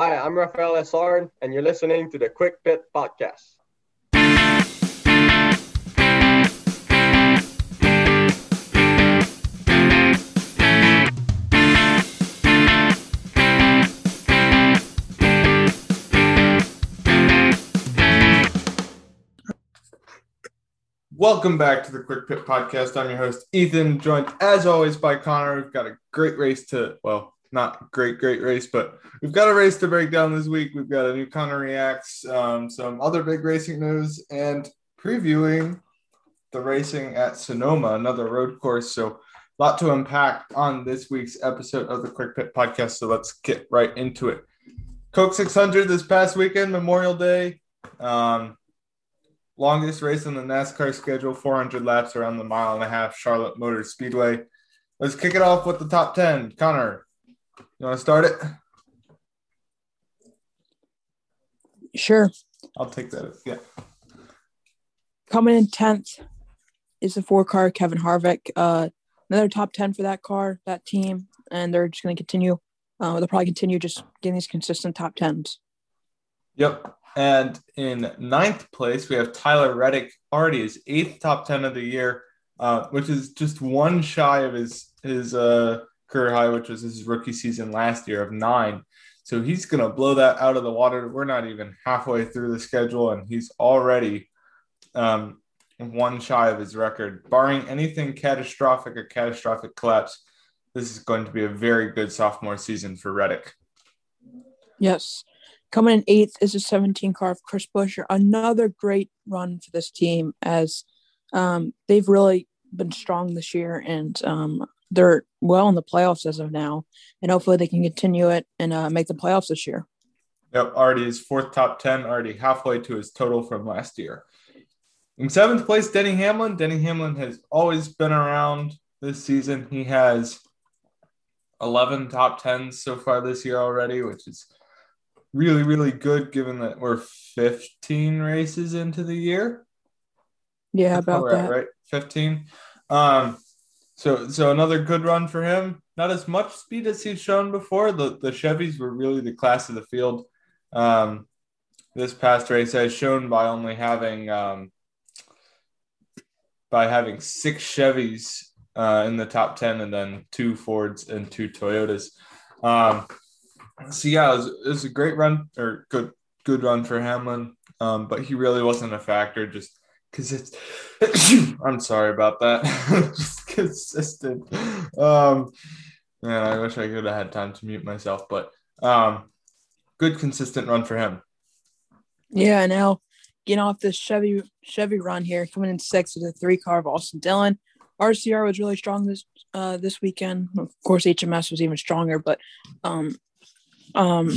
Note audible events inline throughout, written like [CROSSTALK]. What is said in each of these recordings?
Hi, I'm Rafael Esarn, and you're listening to the Quick Pit Podcast. Welcome back to the Quick Pit Podcast. I'm your host, Ethan, joined as always by Connor. We've got a great race to, well, not great, great race, but we've got a race to break down this week. We've got a new Connor Reacts, um, some other big racing news, and previewing the racing at Sonoma, another road course. So, a lot to unpack on this week's episode of the Quick Pit Podcast. So, let's get right into it. Coke 600 this past weekend, Memorial Day. Um, longest race on the NASCAR schedule, 400 laps around the mile and a half Charlotte Motor Speedway. Let's kick it off with the top 10. Connor, you want to start it? Sure. I'll take that. Yeah. Coming in 10th is the four car Kevin Harvick. Uh, another top 10 for that car, that team. And they're just going to continue. Uh, they'll probably continue just getting these consistent top 10s. Yep. And in ninth place, we have Tyler Reddick, already his eighth top 10 of the year, uh, which is just one shy of his, his uh, career high, which was his rookie season last year of nine. So he's going to blow that out of the water. We're not even halfway through the schedule, and he's already um, one shy of his record. Barring anything catastrophic or catastrophic collapse, this is going to be a very good sophomore season for Reddick. Yes. Coming in eighth is a 17 car of Chris Buescher. Another great run for this team as um, they've really been strong this year and um, they're well in the playoffs as of now. And hopefully they can continue it and uh, make the playoffs this year. Yep, already his fourth top 10, already halfway to his total from last year. In seventh place, Denny Hamlin. Denny Hamlin has always been around this season. He has 11 top 10s so far this year already, which is – really, really good given that we're 15 races into the year. Yeah, about that. At, right? 15. Um, so so another good run for him. Not as much speed as he's shown before. The the Chevys were really the class of the field. Um, this past race as shown by only having um, by having six Chevys uh, in the top 10 and then two Fords and two Toyotas. Um, so yeah, it was, it was, a great run or good good run for Hamlin, um, but he really wasn't a factor just because it's. [CLEARS THROAT] I'm sorry about that. [LAUGHS] just consistent. Um, man, I wish I could have had time to mute myself, but um, good consistent run for him. Yeah, now getting off this Chevy Chevy run here, coming in sixth with a three car of Austin Dillon. RCR was really strong this uh, this weekend. Of course, HMS was even stronger, but um, um,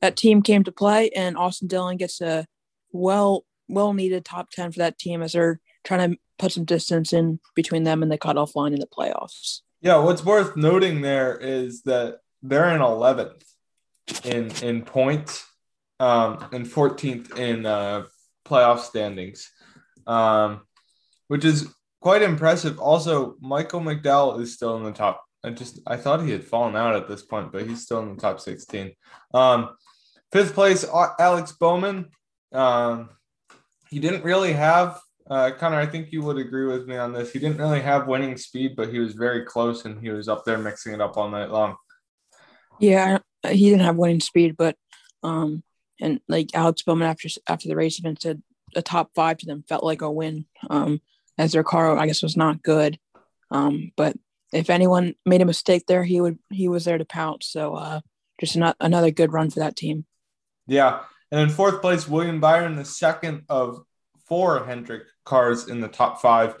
that team came to play, and Austin Dillon gets a well well needed top ten for that team as they're trying to put some distance in between them and the cutoff line in the playoffs. Yeah, what's worth noting there is that they're in eleventh in in points um, and 14th in uh, playoff standings, um, which is quite impressive. Also, Michael McDowell is still in the top I just I thought he had fallen out at this point, but he's still in the top 16. Um, fifth place, Alex Bowman. Um, he didn't really have uh, Connor. I think you would agree with me on this. He didn't really have winning speed, but he was very close, and he was up there mixing it up all night long. Yeah, he didn't have winning speed, but um, and like Alex Bowman after after the race event said a top five to them felt like a win. Um, as their car I guess was not good. Um, but if anyone made a mistake there, he would he was there to pounce. So uh, just not, another good run for that team. Yeah, and in fourth place, William Byron, the second of four Hendrick cars in the top five.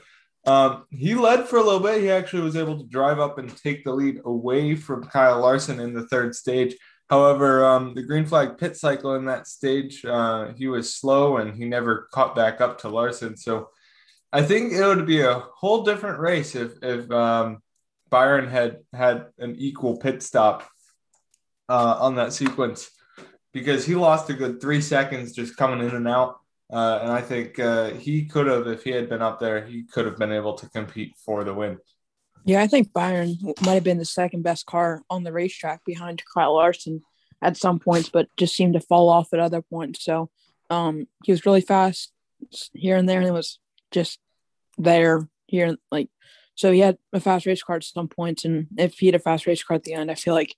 Um, he led for a little bit. He actually was able to drive up and take the lead away from Kyle Larson in the third stage. However, um, the green flag pit cycle in that stage, uh, he was slow and he never caught back up to Larson. So I think it would be a whole different race if if um, Byron had had an equal pit stop uh, on that sequence because he lost a good three seconds just coming in and out. Uh, and I think uh, he could have, if he had been up there, he could have been able to compete for the win. Yeah, I think Byron might have been the second best car on the racetrack behind Kyle Larson at some points, but just seemed to fall off at other points. So um, he was really fast here and there, and it was just there here. Like, so he had a fast race car at some points, and if he had a fast race car at the end, I feel like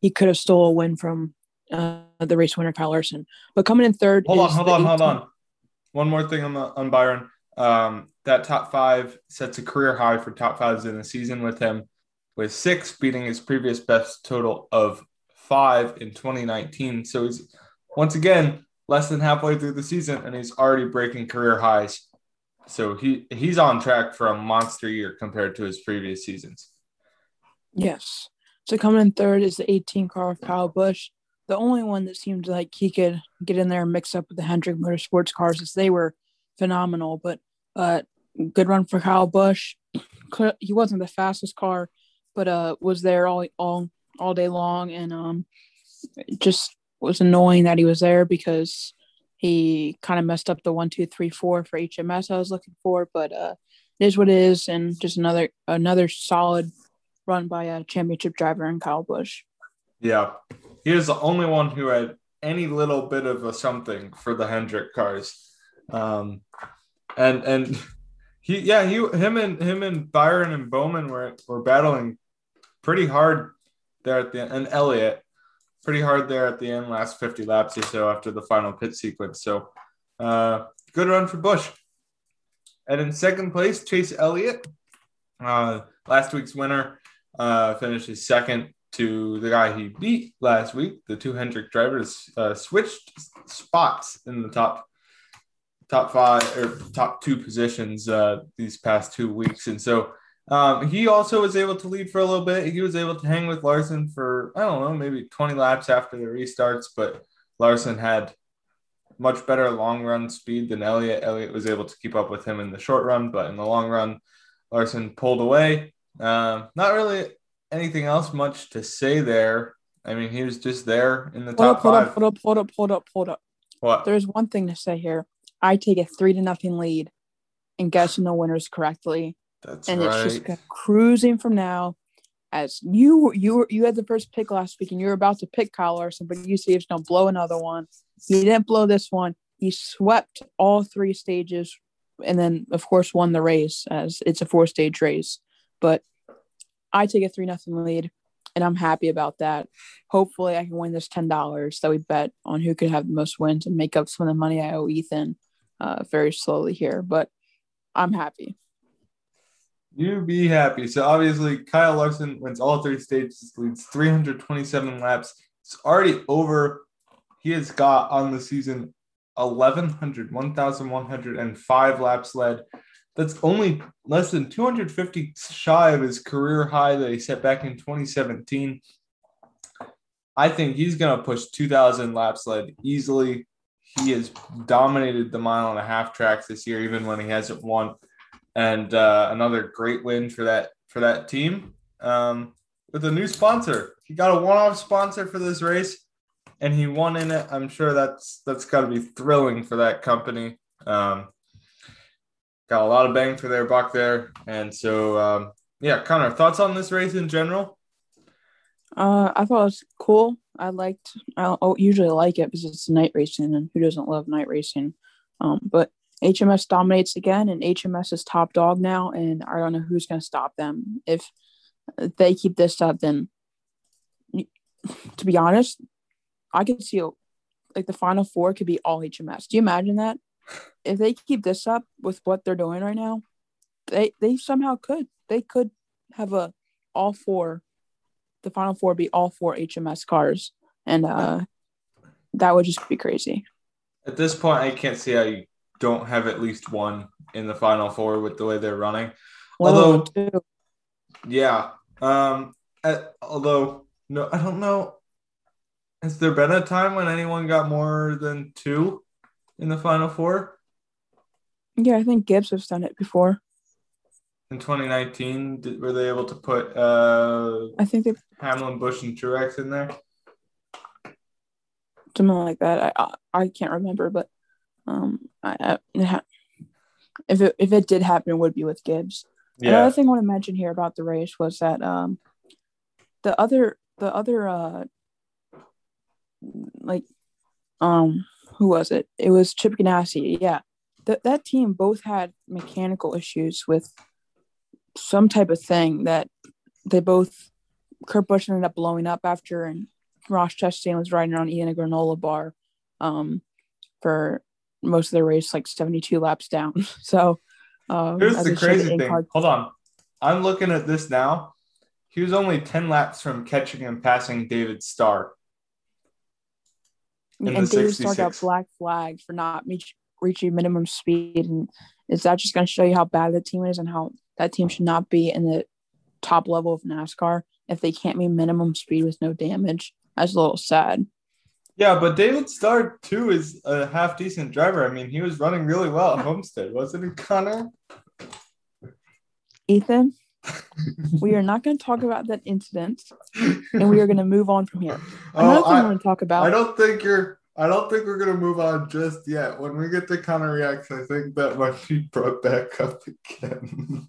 he could have stole a win from uh, the race winner Kyle Larson. But coming in third, hold on, hold on, hold on. One more thing on the on Byron. Um, that top five sets a career high for top fives in the season with him, with six beating his previous best total of five in 2019. So he's once again less than halfway through the season, and he's already breaking career highs. So he he's on track for a monster year compared to his previous seasons. Yes. So coming in third is the 18 car of Kyle Busch. The only one that seemed like he could get in there and mix up with the Hendrick Motorsports cars as they were phenomenal. But uh, good run for Kyle Busch. [CLEARS THROAT] He wasn't the fastest car, but uh, was there all all all day long, and um, just was annoying that he was there because he kind of messed up the one, two, three, four for HMS I was looking for. But uh, it is what it is, and just another another solid run by a championship driver in Kyle Busch. Yeah, he was the only one who had any little bit of a something for the Hendrick cars. Um, and and he yeah he him and him and Byron and Bowman were were battling pretty hard there at the end, and Elliott pretty hard there at the end, last 50 laps or so after the final pit sequence. So uh, good run for Busch. And in second place, Chase Elliott, uh, last week's winner, uh, finishes second to the guy he beat last week. The two Hendrick drivers uh, switched spots in the top top five or top two positions uh, these past two weeks, and so um, he also was able to lead for a little bit. He was able to hang with Larson for I don't know maybe 20 laps after the restarts, but Larson had much better long run speed than Elliott. Elliott was able to keep up with him in the short run, but in the long run, Larson pulled away. Um, not really anything else much to say there. I mean, he was just there in the hold top up, hold five. Up, hold up, hold up, hold up, hold up. What? There's one thing to say here. I take a three to nothing lead and guessing the winners correctly. That's and right. it's just cruising from now. As you you you had the first pick last week and you were about to pick Kyle Larson, but you see he's gonna blow another one. He didn't blow this one. He swept all three stages and then of course won the race as it's a four stage race. But I take a three nothing lead and I'm happy about that. Hopefully I can win this ten dollars that we bet on who could have the most wins and make up some of the money I owe Ethan uh, very slowly here. But I'm happy. You be happy. So obviously, Kyle Larson wins all three stages, leads 327 laps. It's already over. He has got on the season 1,100, 1,105 laps led. That's only less than 250 shy of his career high that he set back in 2017. I think he's going to push 2,000 laps led easily. He has dominated the mile and a half tracks this year, even when he hasn't won and uh, another great win for that for that team um, with a new sponsor. He got a one-off sponsor for this race, and he won in it. I'm sure that's that's got to be thrilling for that company. Um, got a lot of bang for their buck there, and so um, yeah, Connor, thoughts on this race in general? Uh, I thought it was cool. I liked. I usually like it because it's night racing, and who doesn't love night racing? Um, but HMS dominates again, and HMS is top dog now, and I don't know who's going to stop them. If they keep this up, then to be honest, I could see like the final four could be all HMS. Do you imagine that? If they keep this up with what they're doing right now, they they somehow could they could have a all four, the final four be all four HMS cars, and uh, that would just be crazy. At this point, I can't see how you don't have at least one in the final four with the way they're running. Although, yeah, um, at, although no, I don't know. Has there been a time when anyone got more than two in the final four? Yeah, I think Gibbs has done it before. In 2019, did, were they able to put? Uh, I think they Hamlin, Busch, and Truex in there. Something like that. I I, I can't remember, but um, I, I, if it if it did happen, it would be with Gibbs. Yeah. Another thing I want to mention here about the race was that um, the other the other uh, like um who was it? It was Chip Ganassi. Yeah. That that team both had mechanical issues with some type of thing that they both Kurt Busch ended up blowing up after and Ross Chastain was riding around eating a granola bar um for most of the race, like 72 laps down. [LAUGHS] So um Here's the crazy thing. Hold on. I'm looking at this now. He was only 10 laps from catching and passing David Starr. In and the David Starr got 66. black Flag for not reach, reaching minimum speed. And is that just going to show you how bad the team is and how that team should not be in the top level of NASCAR if they can't meet minimum speed with no damage? That's a little sad. Yeah, but David Starr, too, is a half decent driver. I mean, he was running really well at Homestead, wasn't he, Connor? Ethan, [LAUGHS] we are not going to talk about that incident, and we are going to move on from here. [LAUGHS] Another Oh, thing I, I, want to talk about. I don't think you're. I don't think we're gonna move on just yet. When we get to Connor reacts, I think that might be brought back up again.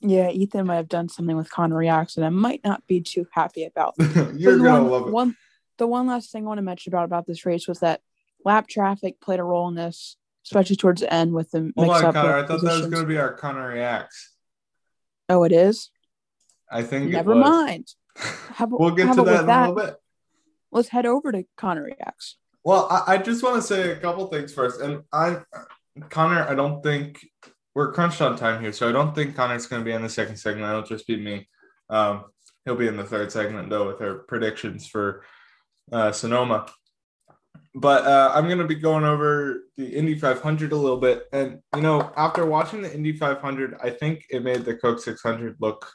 yeah, Ethan might have done something with Connor Reacts, and I might not be too happy about. [LAUGHS] you're the gonna one, love it. One, the one last thing I want to mention about about this race was that lap traffic played a role in this, especially towards the end with the Hold mix on. Connor. I thought that was gonna be our Connor reacts. Oh, it is. I think. it Never mind. [LAUGHS] How about, We'll get how to about that in a little bit. Let's head over to Connor Reacts. Well, I, I just want to say a couple things first, and I, Connor, I don't think we're crunched on time here, so I don't think Connor's going to be in the second segment. It'll just be me. Um, he'll be in the third segment though with our predictions for uh, Sonoma. But uh, I'm going to be going over the Indy 500 a little bit, and you know, after watching the Indy 500, I think it made the Coke 600 look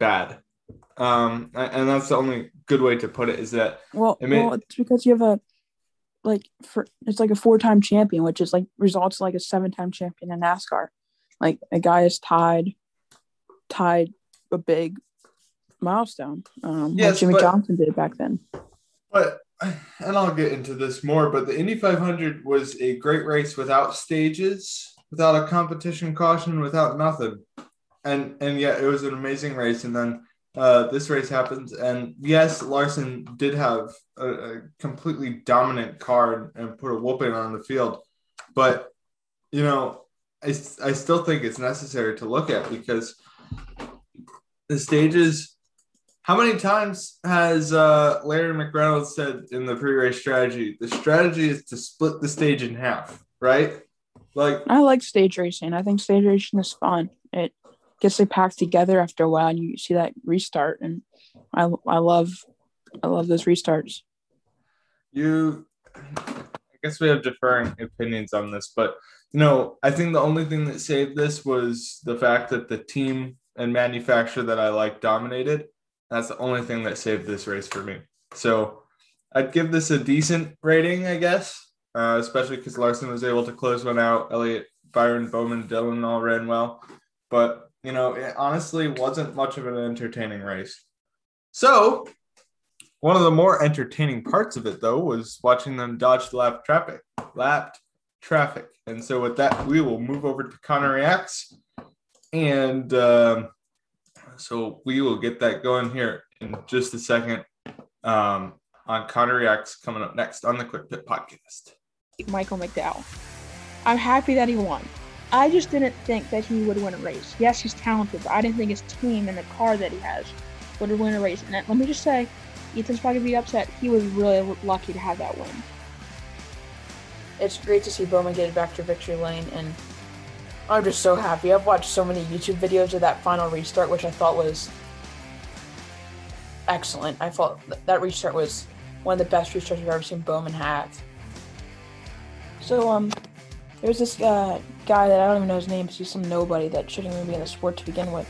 bad. Um, and that's the only good way to put it is that Well, I mean- well, it's because you have a like for it's like a four time champion, which is like results like a seven time champion in NASCAR. Like a guy is tied, tied a big milestone. Um, Yes, like Jimmie but- Johnson did it back then. But and I'll get into this more, but the Indy 500 was a great race without stages, without a competition caution, without nothing. And and yet it was an amazing race. And then uh, this race happens, and yes, Larson did have a, a completely dominant car and, and put a whooping on the field, but you know, I, I still think it's necessary to look at because the stages how many times has uh, Larry McReynolds said in the pre-race strategy? The strategy is to split the stage in half, right? Like, I like stage racing. I think stage racing is fun. It gets it packed together after a while, and you see that restart. And I, I love, I love those restarts. you, I guess we have differing opinions on this, but you know, I think the only thing that saved this was the fact that the team and manufacturer that I like dominated. That's the only thing that saved this race for me. So I'd give this a decent rating, I guess, uh, especially because Larson was able to close one out. Elliott, Byron, Bowman, Dillon all ran well. But, you know, it honestly wasn't much of an entertaining race. So one of the more entertaining parts of it, though, was watching them dodge the lap traffic. Lapped traffic. And so with that, we will move over to Connor Reacts. And um, so we will get that going here in just a second um, on Connor Reacts coming up next on the Quick Pit Podcast. Michael McDowell. I'm happy that he won. I just didn't think that he would win a race. Yes, he's talented, but I didn't think his team and the car that he has would win a race. And let me just say, Ethan's probably gonna be upset. He was really lucky to have that win. It's great to see Bowman get back to victory lane, and I'm just so happy. I've watched so many YouTube videos of that final restart, which I thought was excellent. I thought that restart was one of the best restarts I've ever seen Bowman have. So um, there's this uh, guy that I don't even know his name. 'cause He's some nobody that shouldn't even be in the sport to begin with.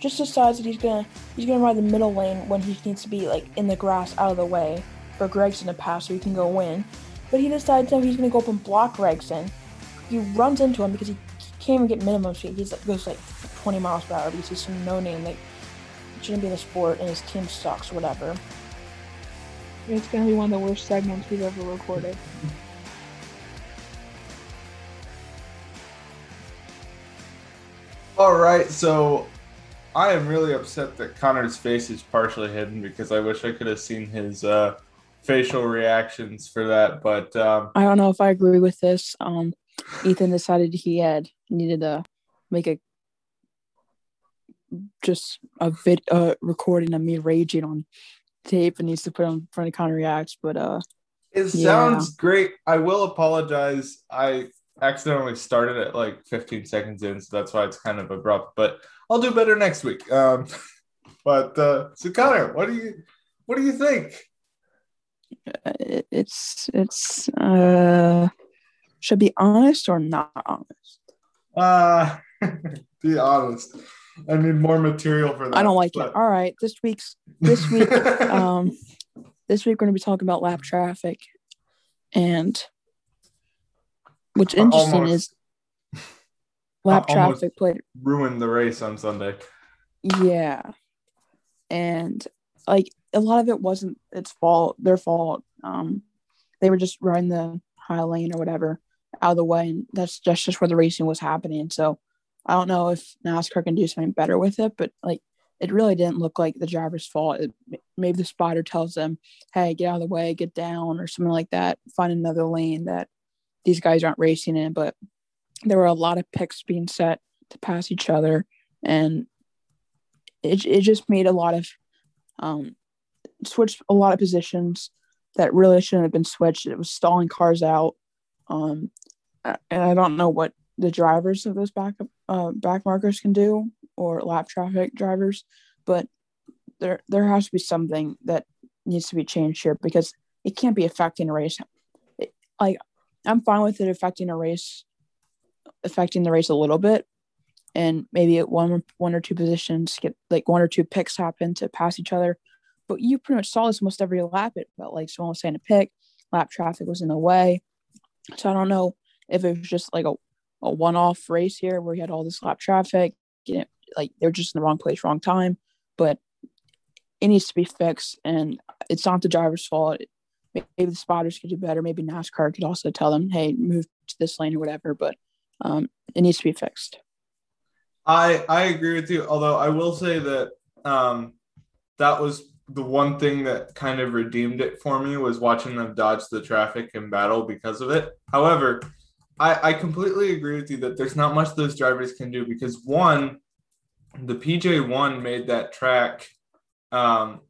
Just decides that he's gonna he's gonna ride the middle lane when he needs to be like in the grass out of the way for Gregson to pass so he can go win. But he decides that he's gonna go up and block Gregson. He runs into him because he can't even get minimum speed. He goes like 20 miles per hour because he's some no name that shouldn't be in the sport and his team sucks whatever. It's gonna be one of the worst segments we've ever recorded. All right, so I am really upset that Connor's face is partially hidden because I wish I could have seen his uh, facial reactions for that. But um, I don't know if I agree with this. Um, Ethan decided he had needed to make a just a vid uh, recording of me raging on tape and needs to put on in front of Connor reacts. But uh, it Yeah. sounds great. I will apologize. I accidentally started it like 15 seconds in, so that's why it's kind of abrupt. But I'll do better next week. Um, [LAUGHS] but uh, so Connor, what do you what do you think? it's it's uh, should be honest or not honest. Uh, [LAUGHS] be honest. I need more material for that. I don't like but- it. All right, this week's this week [LAUGHS] um this week we're gonna be talking about lap traffic and what's interesting almost. is lap traffic played ruined the race on Sunday. yeah and like a lot of it wasn't its fault their fault um they were just running the high lane or whatever out of the way and that's just just where the racing was happening. So i don't know if nascar can do something better with it but like it really didn't look like the driver's fault. It, maybe the spotter tells them hey get out of the way get down or something like that find another lane that these guys aren't racing in. But there were a lot of picks being set to pass each other and it, it just made a lot of um switched a lot of positions that really shouldn't have been switched. It was stalling cars out um and i don't know what the drivers of those back uh, back markers can do or lap traffic drivers but there there has to be something that needs to be changed here because it can't be affecting a race it, like i'm fine with it affecting a race affecting the race a little bit and maybe at one one or two positions get like one or two picks happen to pass each other. But you pretty much saw this almost every lap. It felt like someone was saying a pick, lap traffic was in the way. So I don't know if it was just like a, a one off race here where you had all this lap traffic, you know, like they're just in the wrong place, wrong time. But it needs to be fixed, and it's not the driver's fault. Maybe the spotters could do better. Maybe NASCAR could also tell them, "Hey, move to this lane or whatever." But um, it needs to be fixed. I I agree with you. Although I will say that um, that was the one thing that kind of redeemed it for me was watching them dodge the traffic and battle because of it. However, I, I completely agree with you that there's not much those drivers can do because one, the PJ one made that track um,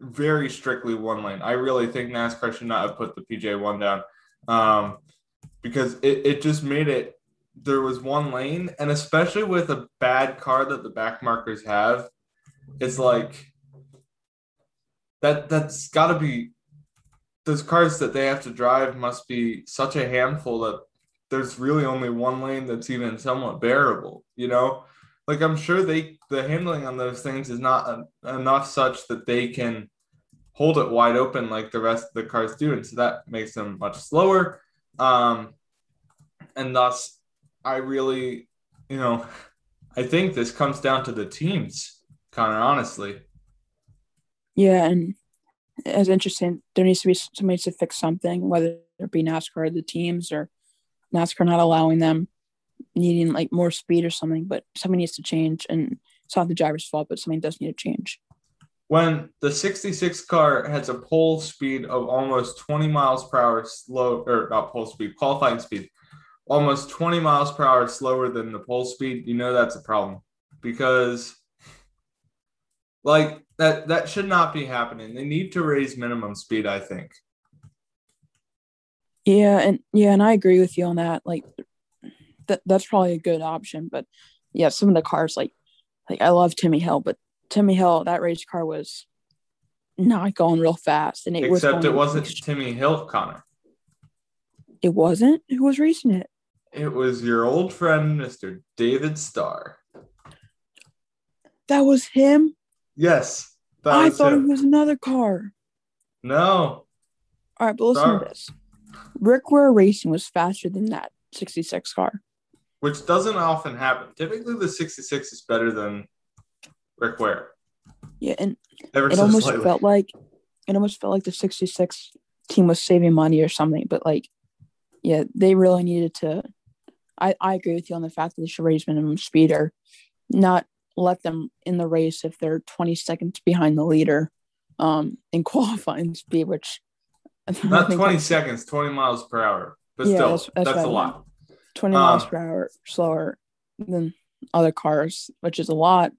very strictly one lane. I really think NASCAR should not have put the PJ one down um, because it, it just made it there was one lane, and especially with a bad car that the back markers have, it's like that that's got to be those cars that they have to drive must be such a handful that there's really only one lane that's even somewhat bearable, you know? Like I'm sure they the handling on those things is not a, enough such that they can hold it wide open like the rest of the cars do, and so that makes them much slower. Um, and thus I really, you know, I think this comes down to the teams, Connor, honestly. Yeah, and it's interesting. There needs to be somebody to fix something, whether it be NASCAR the teams or NASCAR not allowing them needing like more speed or something. But something needs to change, and it's not the driver's fault, but something does need to change. When the 66 car has a pole speed of almost 20 miles per hour slow, or not pole speed, qualifying speed, almost 20 miles per hour slower than the pole speed, you know that's a problem because like that that should not be happening. They need to raise minimum speed, I think. Yeah, and yeah, and I agree with you on that. Like that that's probably a good option. But yeah, some of the cars like like I love Timmy Hill, but Timmy Hill, that race car was not going real fast. And it was Except it wasn't Timmy Hill, Connor. it wasn't? Who was racing it? It was your old friend, Mr. David Starr. That was him? Yes. I was thought him. it was another car. No. All right, but listen Sorry. to this. Rick Ware Racing was faster than that 66 car. Which doesn't often happen. Typically the 66 is better than Rick Ware. Yeah, and Ever it so almost slightly. felt like it almost felt like the 66 team was saving money or something. But like, yeah, they really needed to. I, I agree with you on the fact that they should raise minimum speed or not let them in the race if they're 20 seconds behind the leader um, in [LAUGHS] qualifying speed, which [LAUGHS] not 20 seconds, 20 miles per hour, but yeah, still, that's, that's, that's a lot. 20 um, miles per hour slower than other cars, which is a lot.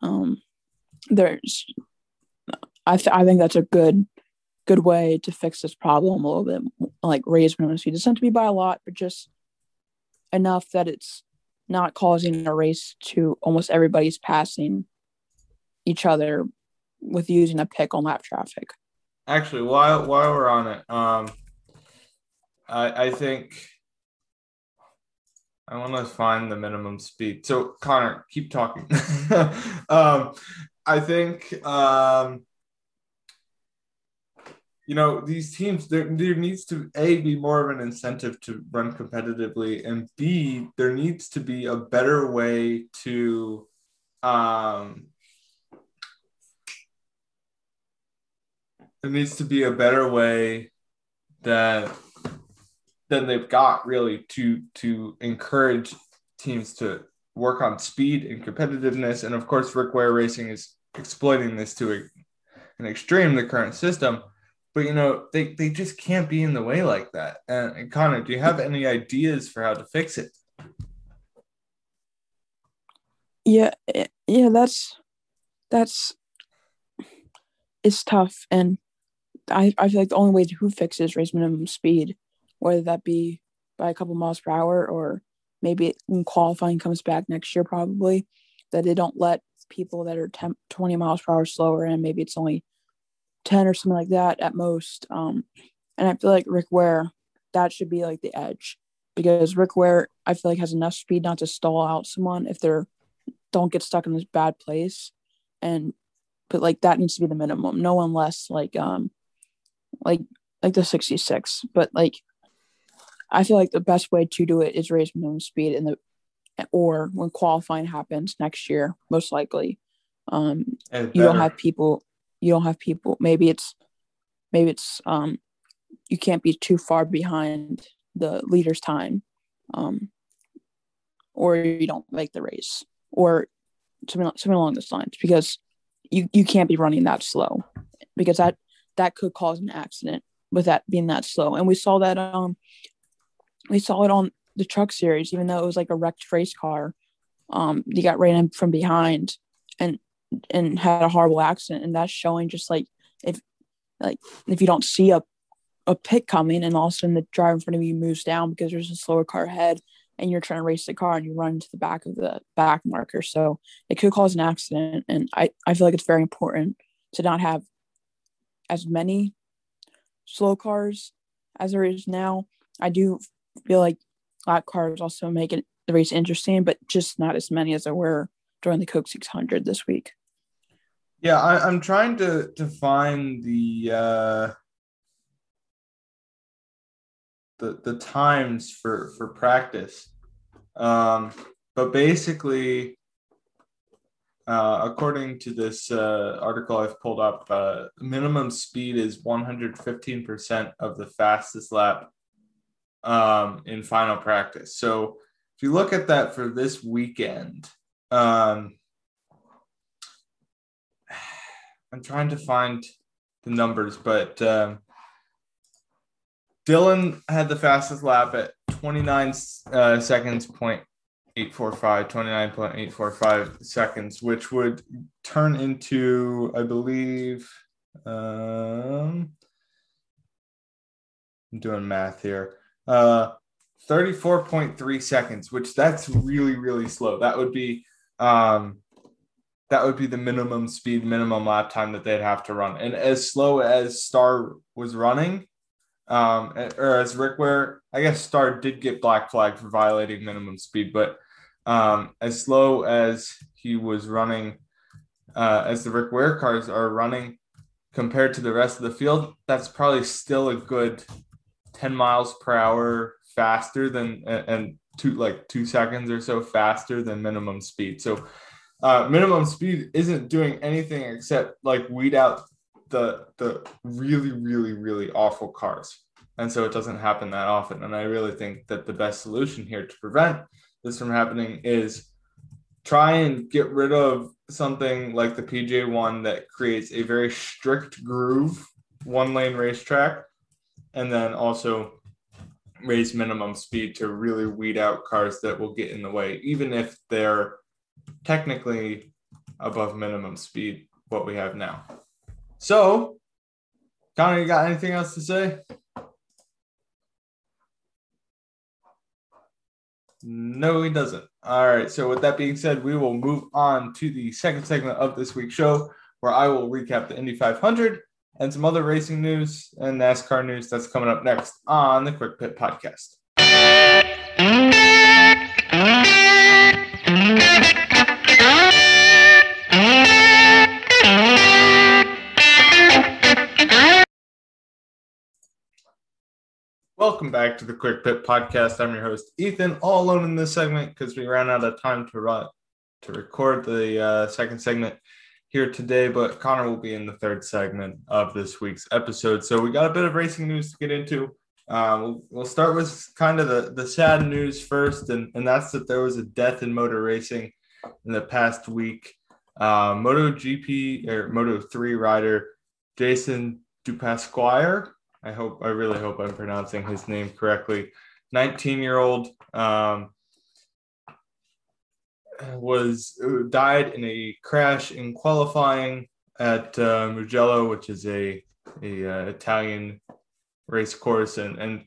Um, there's, I, th- I think that's a good, good way to fix this problem a little bit. Like raise minimum speed. It doesn't have to be by a lot, but just enough that it's not causing a race to almost everybody's passing each other with using a pick on lap traffic. Actually, while while we're on it, um, I I think I want to find the minimum speed. So Connor, keep talking. [LAUGHS] um, I think um, you know these teams there, there needs to a be more of an incentive to run competitively and b there needs to be a better way to um, there needs to be a better way that than they've got really to to encourage teams to work on speed and competitiveness. And of course rick ware racing is exploiting this to a, an extreme the current system. But you know they, they just can't be in the way like that. And, and connor do you have any ideas for how to fix it? Yeah eh, yeah that's that's it's tough. And I, I feel like the only way to fix is raise minimum speed, whether that be by a couple miles per hour or maybe when qualifying comes back next year, probably that they don't let people that are 10, 20 miles per hour slower and maybe it's only 10 or something like that at most. Um, and I feel like Rick Ware, that should be like the edge because Rick Ware, I feel like has enough speed not to stall out someone if they're don't get stuck in this bad place. And but like that needs to be the minimum. No one less like um like like the 66 but like i feel like the best way to do it is raise minimum speed in the or when qualifying happens next year most likely um you don't have people you don't have people maybe it's maybe it's um you can't be too far behind the leader's time um or you don't make the race or something, something along those lines because you you can't be running that slow because that that could cause an accident with that being that slow. And we saw that um we saw it on the truck series, even though it was like a wrecked race car. Um, you got ran in from behind and and had a horrible accident. And that's showing just like if like if you don't see a a pit coming and all of a sudden the driver in front of you moves down because there's a slower car ahead and you're trying to race the car and you run into the back of the back marker. So it could cause an accident. And I, I feel like it's very important to not have as many slow cars as there is now. I do feel like lap cars also make it the race interesting, but just not as many as there were during the Coke 600 this week. Yeah, I, am trying to to find the uh, the the times for for practice, um, but basically, uh, according to this uh, article I've pulled up, uh, minimum speed is 115% of the fastest lap um, in final practice. So if you look at that for this weekend, um, I'm trying to find the numbers, but um, Dillon had the fastest lap at 29 uh, seconds point 845 29.845 seconds which would turn into i believe um i'm doing math here uh 34.3 seconds which that's really really slow. That would be um that would be the minimum speed minimum lap time that they'd have to run. And as slow as Starr was running um, or as Rick Ware, I guess Starr did get black flag for violating minimum speed, but um, as slow as he was running, uh, as the Rick Ware cars are running compared to the rest of the field, that's probably still a good 10 miles per hour faster than, and two, like two seconds or so faster than minimum speed. So, uh, minimum speed isn't doing anything except like weed out the the really really really awful cars and so it doesn't happen that often and i really think that the best solution here to prevent this from happening is try and get rid of something like the PJ one that creates a very strict groove, one lane racetrack, and then also raise minimum speed to really weed out cars that will get in the way, even if they're technically above minimum speed, what we have now. So, Connor, you got anything else to say? No, he doesn't. All right. So, with that being said, we will move on to the second segment of this week's show where I will recap the Indy 500 and some other racing news and NASCAR news that's coming up next on the Quick Pit Podcast. Welcome back to the Quick Pit Podcast. I'm your host Ethan, all alone in this segment because we ran out of time to run to record the uh, second segment here today. But Connor will be in the third segment of this week's episode. So we got a bit of racing news to get into. Uh, we'll, we'll start with kind of the, the sad news first, and, and that's that there was a death in motor racing in the past week. Uh, MotoGP or Moto 3 rider Jason Dupasquier I hope I really hope I'm pronouncing his name correctly. 19 year old um, was uh, died in a crash in qualifying at uh, Mugello, which is a a uh, Italian race course, and and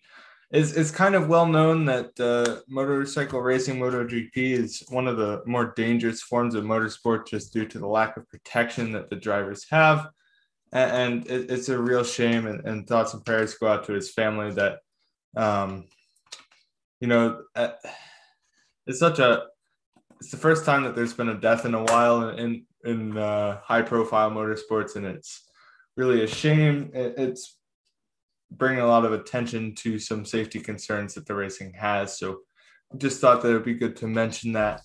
it's, it's kind of well known that uh, motorcycle racing, MotoGP, is one of the more dangerous forms of motorsport just due to the lack of protection that the drivers have and, it, it's a real shame and, and, thoughts and prayers go out to his family that um you know uh, it's such a it's the first time that there's been a death in a while in in uh, high profile motorsports and it's really a shame. It, it's bringing a lot of attention to some safety concerns that the racing has. So just thought that it would be good to mention that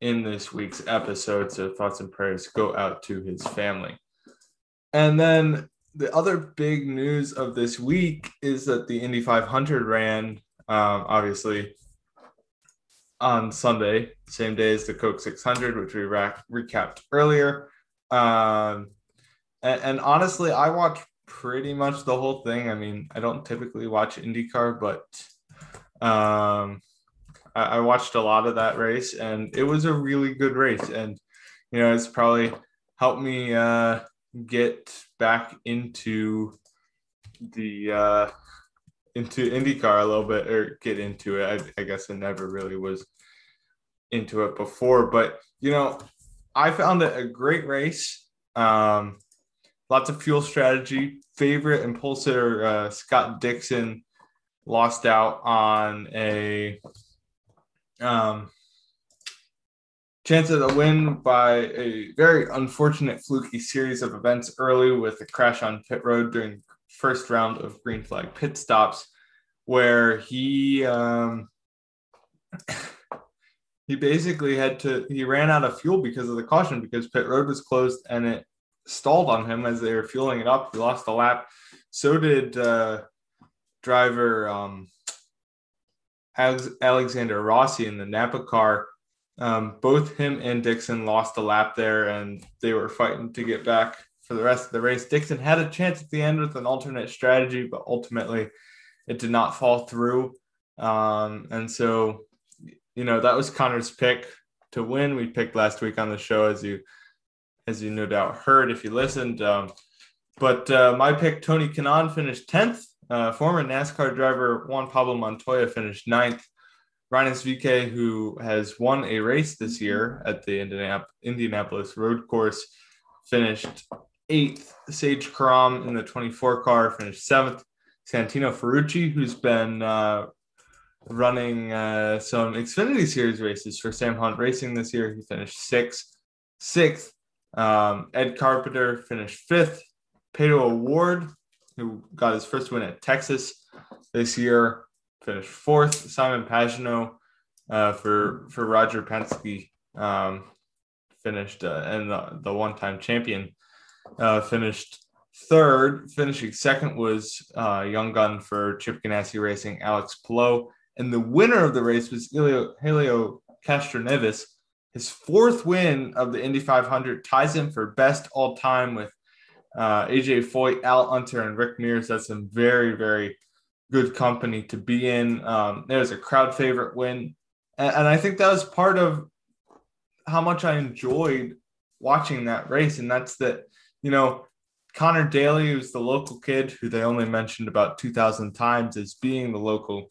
in this week's episode so thoughts and prayers go out to his family and then the other big news of this week is that the Indy 500 ran, um, obviously, on Sunday, same day as the Coke 600, which we rack- recapped earlier. Um, and, and, honestly, I watched pretty much the whole thing. I mean, I don't typically watch IndyCar, but um, I, I watched a lot of that race, and it was a really good race. And you know, it's probably helped me. Uh, get back into the uh, into IndyCar a little bit or get into it. I, I guess I never really was into it before, but you know, I found it a great race. Um, lots of fuel strategy. Favorite impulsor uh, Scott Dixon lost out on a um, chance at a win by a very unfortunate fluky series of events early with a crash on pit road during the first round of green flag pit stops where he um, [LAUGHS] he basically had to he ran out of fuel because of the caution because pit road was closed and it stalled on him as they were fueling it up. He lost a lap. So did uh, driver um, alexander rossi in the napa car um, both him and Dixon lost a lap there, and they were fighting to get back for the rest of the race. Dixon had a chance at the end with an alternate strategy, but ultimately it did not fall through. Um, and so, you know, that was Connor's pick to win. We picked last week on the show, as you as you no doubt heard if you listened. Um, but uh, my pick, Tony Kanaan, finished 10th. Uh, former NASCAR driver Juan Pablo Montoya finished ninth. Rinus VeeKay, who has won a race this year at the Indianapolis Road Course, finished eighth. Sage Karam in the 24 car finished seventh. Santino Ferrucci, who's been uh, running uh, some Xfinity Series races for Sam Hunt Racing this year, he finished sixth. Sixth, um, Ed Carpenter finished fifth. Pato O'Ward, who got his first win at Texas this year, finished fourth. Simon Pagenaud uh, for for Roger Penske um, finished, uh, and the, the one time champion uh, finished third. Finishing second was uh, young gun for Chip Ganassi Racing, Alex Palou. And the winner of the race was Helio, Helio Castroneves his fourth win of the Indy 500 ties him for best all time with uh, AJ Foyt, Al Unser, and Rick Mears. That's some very, very good company to be in. Um, it was a crowd favorite win. And, and I think that was part of how much I enjoyed watching that race. And that's that, you know, Connor Daly, who's the local kid who they only mentioned about 2,000 times as being the local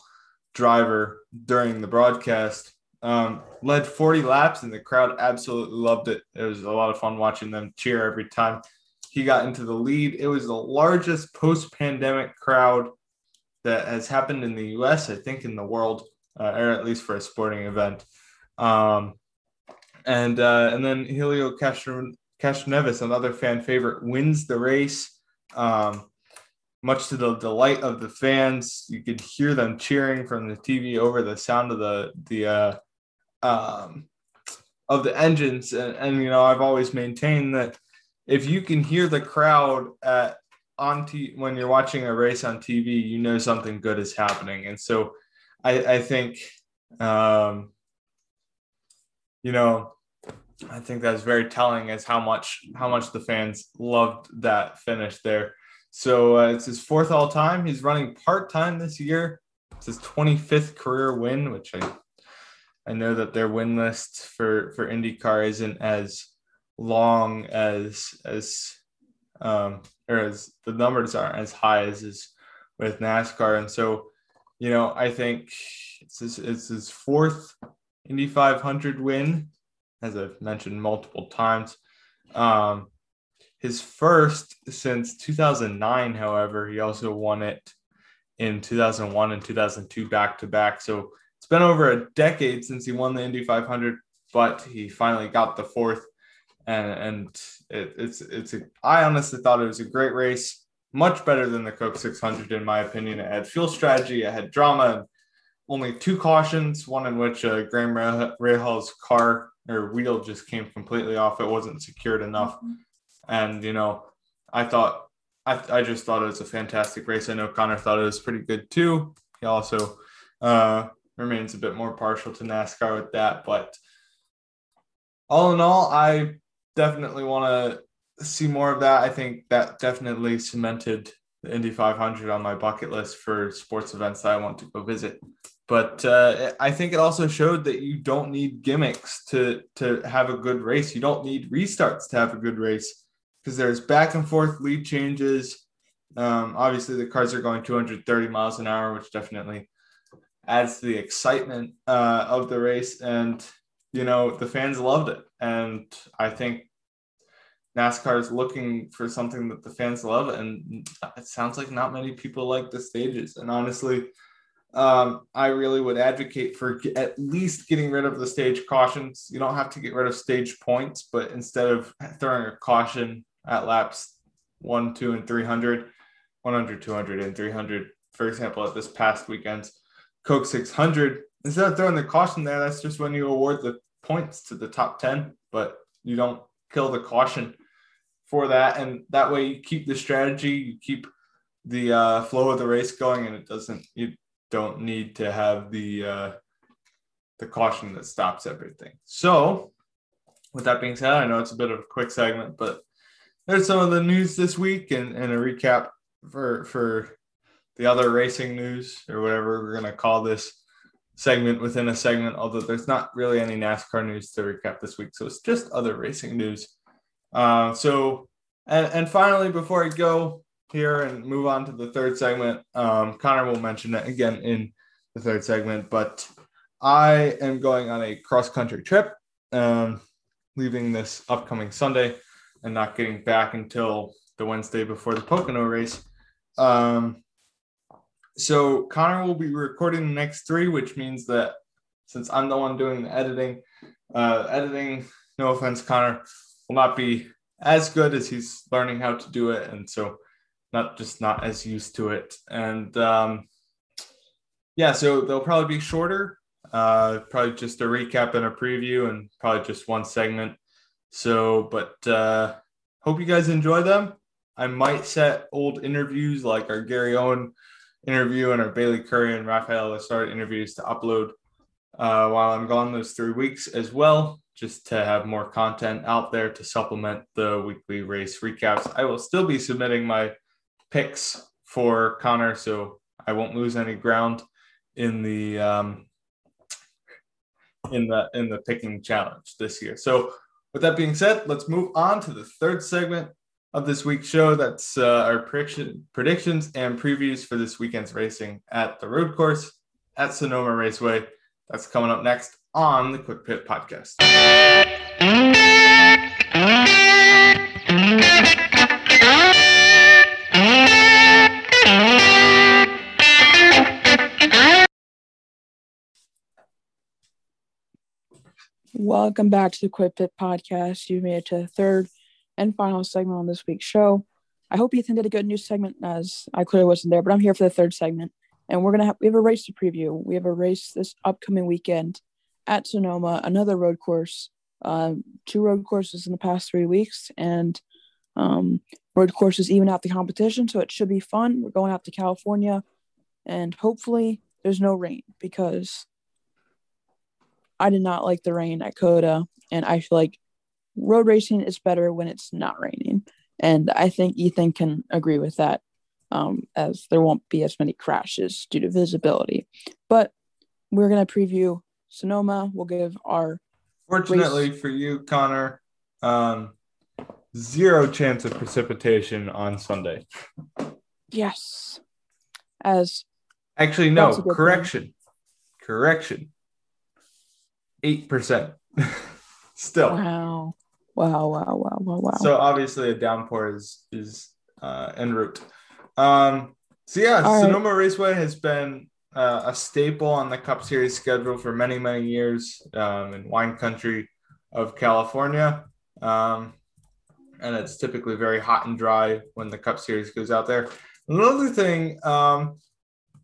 driver during the broadcast, um, led 40 laps and the crowd absolutely loved it. It was a lot of fun watching them cheer every time he got into the lead. It was the largest post pandemic crowd that has happened in the US, I think, in the world, uh, or at least for a sporting event. Um, and uh, and then Helio Castroneves, another fan favorite, wins the race. Um, much to the delight of the fans, you could hear them cheering from the TV over the sound of the the uh, um, of the engines. And, and you know, I've always maintained that if you can hear the crowd at on t- when you're watching a race on TV, you know something good is happening. And so I, I think, um, you know, I think that's very telling as how much how much the fans loved that finish there. So uh, it's his fourth all time. He's running part time this year. It's his 25th career win, which I I know that their win list for for IndyCar isn't as long as as um, or as the numbers aren't as high as is with NASCAR. And so, you know, I think it's his, it's his fourth Indy 500 win, as I've mentioned multiple times. Um, his first since 2009, however, he also won it in 2001 and 2002 back to back. So it's been over a decade since he won the Indy 500, but he finally got the fourth and and it, it's it's a, I honestly thought it was a great race, much better than the Coke 600 in my opinion. It had fuel strategy, it had drama, only two cautions, one in which uh, Graham Rahal's car or wheel just came completely off. It wasn't secured enough, mm-hmm. and you know, I thought I I just thought it was a fantastic race. I know Connor thought it was pretty good too. He also uh, remains a bit more partial to NASCAR with that, but all in all, I definitely want to see more of that. I think that definitely cemented the Indy 500 on my bucket list for sports events that I want to go visit. But uh, I think it also showed that you don't need gimmicks to to have a good race. You don't need restarts to have a good race because there's back and forth lead changes. Um, obviously, the cars are going 230 miles an hour, which definitely adds to the excitement uh, of the race. And you know the fans loved it, and I think NASCAR is looking for something that the fans love, and it sounds like not many people like the stages. And honestly, um, I really would advocate for at least getting rid of the stage cautions. You don't have to get rid of stage points, but instead of throwing a caution at laps one, two, and 300, 100, 200, and 300, for example, at this past weekend's Coke 600, instead of throwing the caution there, that's just when you award the points to the top 10, but you don't kill the caution for that, and that way you keep the strategy, you keep the uh, flow of the race going, and it doesn't. You don't need to have the uh, the caution that stops everything. So, with that being said, I know it's a bit of a quick segment, but there's some of the news this week and, and a recap for for the other racing news or whatever we're gonna call this segment within a segment. Although there's not really any NASCAR news to recap this week, so it's just other racing news. Uh, so, and, and finally, before I go here and move on to the third segment, um, Connor will mention it again in the third segment, but I am going on a cross country trip, um, leaving this upcoming Sunday and not getting back until the Wednesday before the Pocono race. Um, so Connor will be recording the next three, which means that since I'm the one doing the editing, uh, editing, no offense, Connor, will not be as good as he's learning how to do it, and so not just not as used to it. And um, yeah, so they'll probably be shorter, uh, probably just a recap and a preview, and probably just one segment. So, but uh, hope you guys enjoy them. I might set old interviews like our Gary Owen interview and our Bailey Currey and Rafael Lessard interviews to upload uh, while I'm gone those three weeks as well, just to have more content out there to supplement the weekly race recaps. I will still be submitting my picks for Connor, so I won't lose any ground in the um, in the in the picking challenge this year. So with that being said, let's move on to the third segment of this week's show. That's uh, our prediction, predictions and previews for this weekend's racing at the road course at Sonoma Raceway. That's coming up next on the Quick Pit Podcast. Welcome back to the Quick Pit Podcast. You made it to the third and final segment on this week's show. I hope Ethan did a good news segment as I clearly wasn't there, but I'm here for the third segment. And we're gonna have we have a race to preview. We have a race this upcoming weekend at Sonoma, another road course. Um, two road courses in the past three weeks, and um, road courses even out the competition, so it should be fun. We're going out to California, and hopefully there's no rain because I did not like the rain at COTA, and I feel like road racing is better when it's not raining. And I think Ethan can agree with that, um, as there won't be as many crashes due to visibility. But we're going to preview Sonoma. We'll give our. Fortunately race- for you, Connor, um, zero chance of precipitation on Sunday. Yes. As. Actually, no, correction. Thing. Correction. 8%. [LAUGHS] Still. Wow. Wow, wow, wow, wow, wow. So obviously a downpour is is uh, en route. Um, so yeah, All Sonoma right. Raceway has been uh, a staple on the Cup Series schedule for many, many years um, in wine country of California. Um, and it's typically very hot and dry when the Cup Series goes out there. Another thing, um,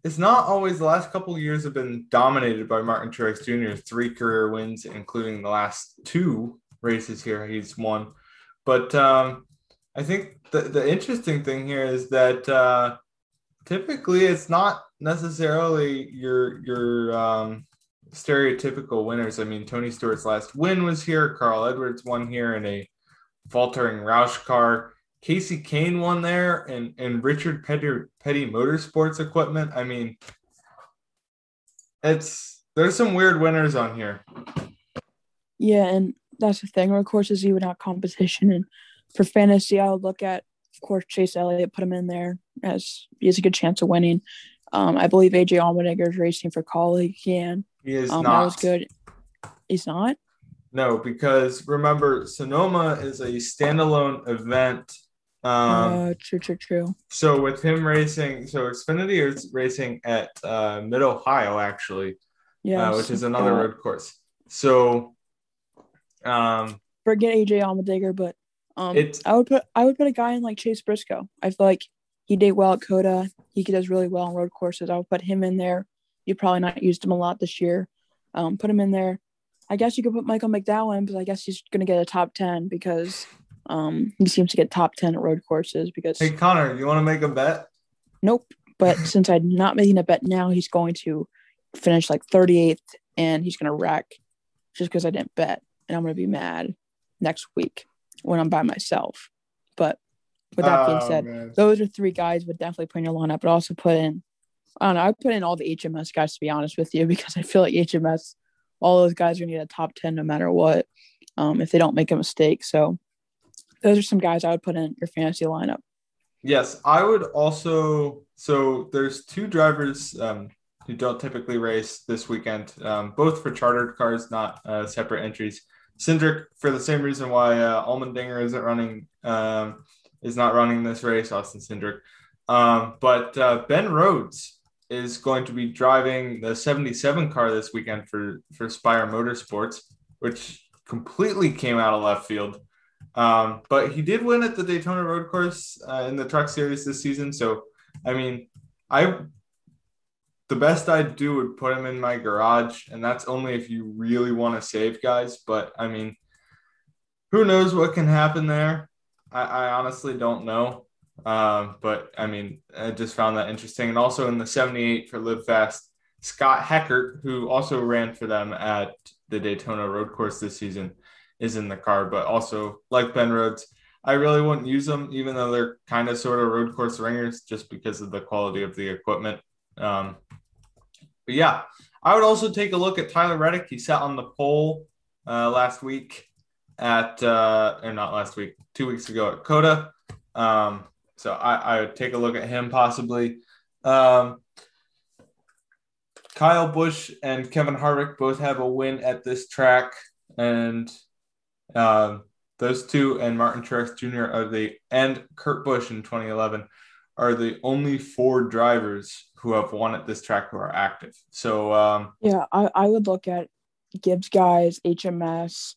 it's not always the last couple of years have been dominated by Martin Truex Jr. Three career wins, including the last two races here he's won. But um, I think the, the interesting thing here is that uh, typically it's not necessarily your your um, stereotypical winners. I mean, Tony Stewart's last win was here. Carl Edwards won here in a faltering Roush car. Kasey Kahne won there and, and Richard Petty, Petty Motorsports equipment. I mean, it's there's some weird winners on here. Yeah, and that's the thing. Or Of course, is even out competition, and for fantasy, I would look at, of course, Chase Elliott, put him in there as he has a good chance of winning. Um, I believe AJ Allmendinger is racing for Kaulig again. He is um, not. That was good. He's not. No, because remember, Sonoma is a standalone event um, uh, true, true, true. So with him racing, so Xfinity is racing at uh, Mid Ohio actually, yeah, uh, which is another road course. So, um, forget AJ Allmendinger, but um, it's I would put I would put a guy in like Chase Briscoe. I feel like he did well at COTA. He does really well on road courses. I would put him in there. You probably not used him a lot this year. Um, put him in there. I guess you could put Michael McDowell, in, but I guess he's gonna get a top ten because um, he seems to get top 10 at road courses because. Hey, Connor, you want to make a bet? Nope. But [LAUGHS] since I'm not making a bet now, he's going to finish like 38th and he's going to wreck just because I didn't bet. And I'm going to be mad next week when I'm by myself. But with that oh, being said, man. those are three guys would definitely put in your lineup, but also put in, I don't know, I put in all the HMS guys to be honest with you [LAUGHS] because I feel like HMS, all those guys are going to get a top 10 no matter what um, if they don't make a mistake. So those are some guys I would put in your fantasy lineup. Yes, I would also. So there's two drivers um, who don't typically race this weekend, um, both for chartered cars, not uh, separate entries. Cindric, for the same reason why uh, Allmendinger isn't running, um, is not running this race, Austin Cindric. Um, but uh, Ben Rhodes is going to be driving the 77 car this weekend for, for Spire Motorsports, which completely came out of left field. Um, but he did win at the Daytona Road Course uh, in the Truck Series this season. So, I mean, I the best I'd do would put him in my garage, and that's only if you really want to save guys. But I mean, who knows what can happen there? I, I honestly don't know. Um, but I mean, I just found that interesting. And also in the 78 for Live Fast, Scott Heckert, who also ran for them at the Daytona Road Course this season, is in the car. But also, like Ben Rhodes, I really wouldn't use them, even though they're kind of sort of road course ringers, just because of the quality of the equipment. Um, but yeah, I would also take a look at Tyler Reddick. He sat on the pole uh, last week at, uh, or not last week, two weeks ago at COTA. Um, so I, I would take a look at him possibly. Um, Kyle Busch and Kevin Harvick both have a win at this track, and um, those two and Martin Truex Jr. are the and Kurt Busch in 2011 are the only four drivers who have won at this track who are active. So um, yeah, I, I would look at Gibbs guys, HMS.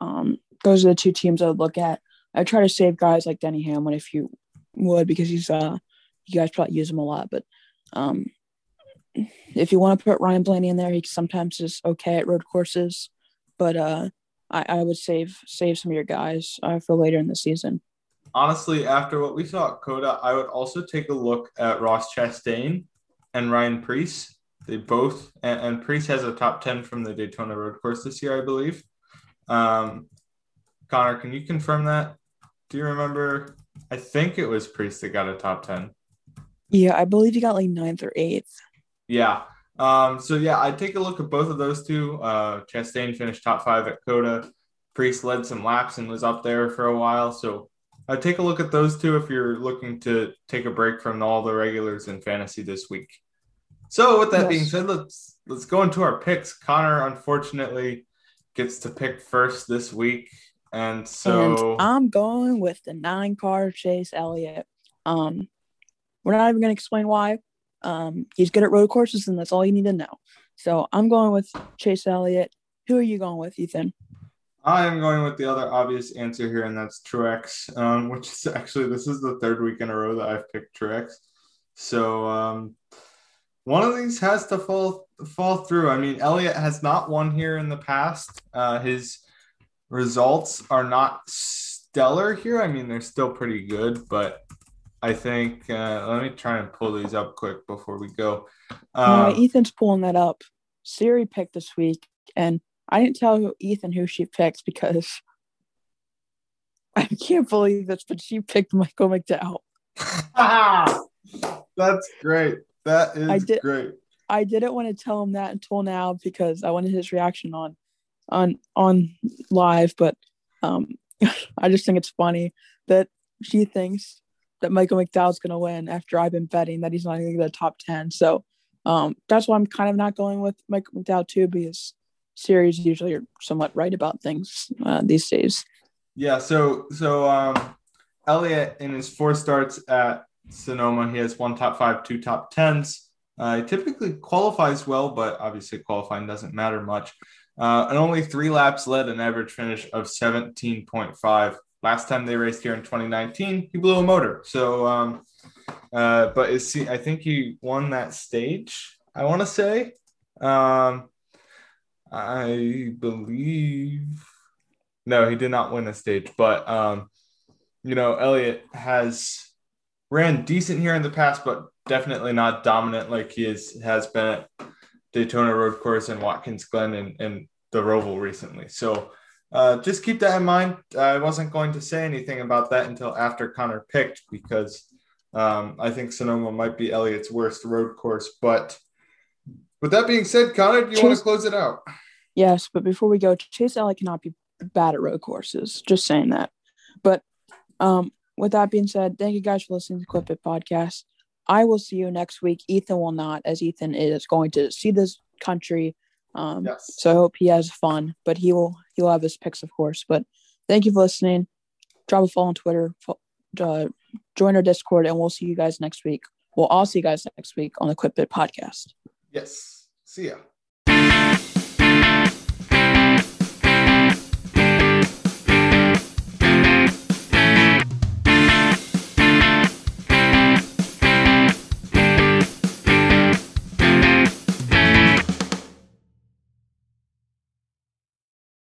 Um, those are the two teams I would look at. I try to save guys like Denny Hamlin if you would because he's uh you guys probably use him a lot, but um if you want to put Ryan Blaney in there, he sometimes is okay at road courses, but uh, I, I would save save some of your guys uh, for later in the season. Honestly, after what we saw at COTA, I would also take a look at Ross Chastain and Ryan Preece. They both and, and Preece has a top ten from the Daytona Road Course this year, I believe. Um, Connor, can you confirm that? Do you remember? I think it was Preece that got a top ten. Yeah, I believe he got like ninth or eighth. Yeah. Um, so yeah, I'd take a look at both of those two. Uh, Chastain finished top five at COTA. Preece led some laps and was up there for a while. So I take a look at those two if you're looking to take a break from all the regulars in fantasy this week. So with that yes. being said, let's let's go into our picks. Connor unfortunately gets to pick first this week, and so and I'm going with the nine car Chase Elliott. Um, we're not even going to explain why. Um, he's good at road courses, and that's all you need to know. So I'm going with Chase Elliott. Who are you going with, Ethan? I am going with the other obvious answer here, and that's Truex, um, [LAUGHS] which is actually this is the third week in a row that I've picked Truex. So um, one of these has to fall fall through. I mean, Elliott has not won here in the past. Uh, his results are not stellar here. I mean, they're still pretty good, but I think uh, let me try and pull these up quick before we go. Um, Ethan's pulling that up. Siri picked this week, and I didn't tell Ethan who she picked because [LAUGHS] I can't believe this, but she picked Michael McDowell. [LAUGHS] That's great. That is I did, great. I didn't want to tell him that until now because I wanted his reaction on on on live, but um, [LAUGHS] I just think it's funny that she thinks that Michael McDowell's going to win after I've been betting that he's not going to get the top 10. So um, that's why I'm kind of not going with Michael McDowell too, because series usually are somewhat right about things uh, these days. Yeah. So, so um, Elliott in his four starts at Sonoma, he has one top five, two top tens. Uh, he typically qualifies well, but obviously qualifying doesn't matter much. Uh, and only three laps led an average finish of 17.5 last time they raced here in 2019, he blew a motor. So, um, uh, but is I think he won that stage. I want to say, um, I believe. No, he did not win a stage, but um, you know, Elliott has ran decent here in the past, but definitely not dominant like he is has been at Daytona Road Course and Watkins Glen and, and the Roval recently. So uh, just keep that in mind. I wasn't going to say anything about that until after Connor picked because um, I think Sonoma might be Elliott's worst road course. But with that being said, Connor, do you want to close it out? Yes, but before we go, Chase Elliott cannot be bad at road courses. Just saying that. But um, with that being said, thank you guys for listening to Quick Pit Podcast. I will see you next week. Ethan will not, as Ethan is going to see this country um, yes. So I hope he has fun, but he will he will have his picks, of course. But thank you for listening. Drop a follow on Twitter. Uh, join our Discord, and we'll see you guys next week. We'll all see you guys next week on the Bit podcast. Yes. See ya.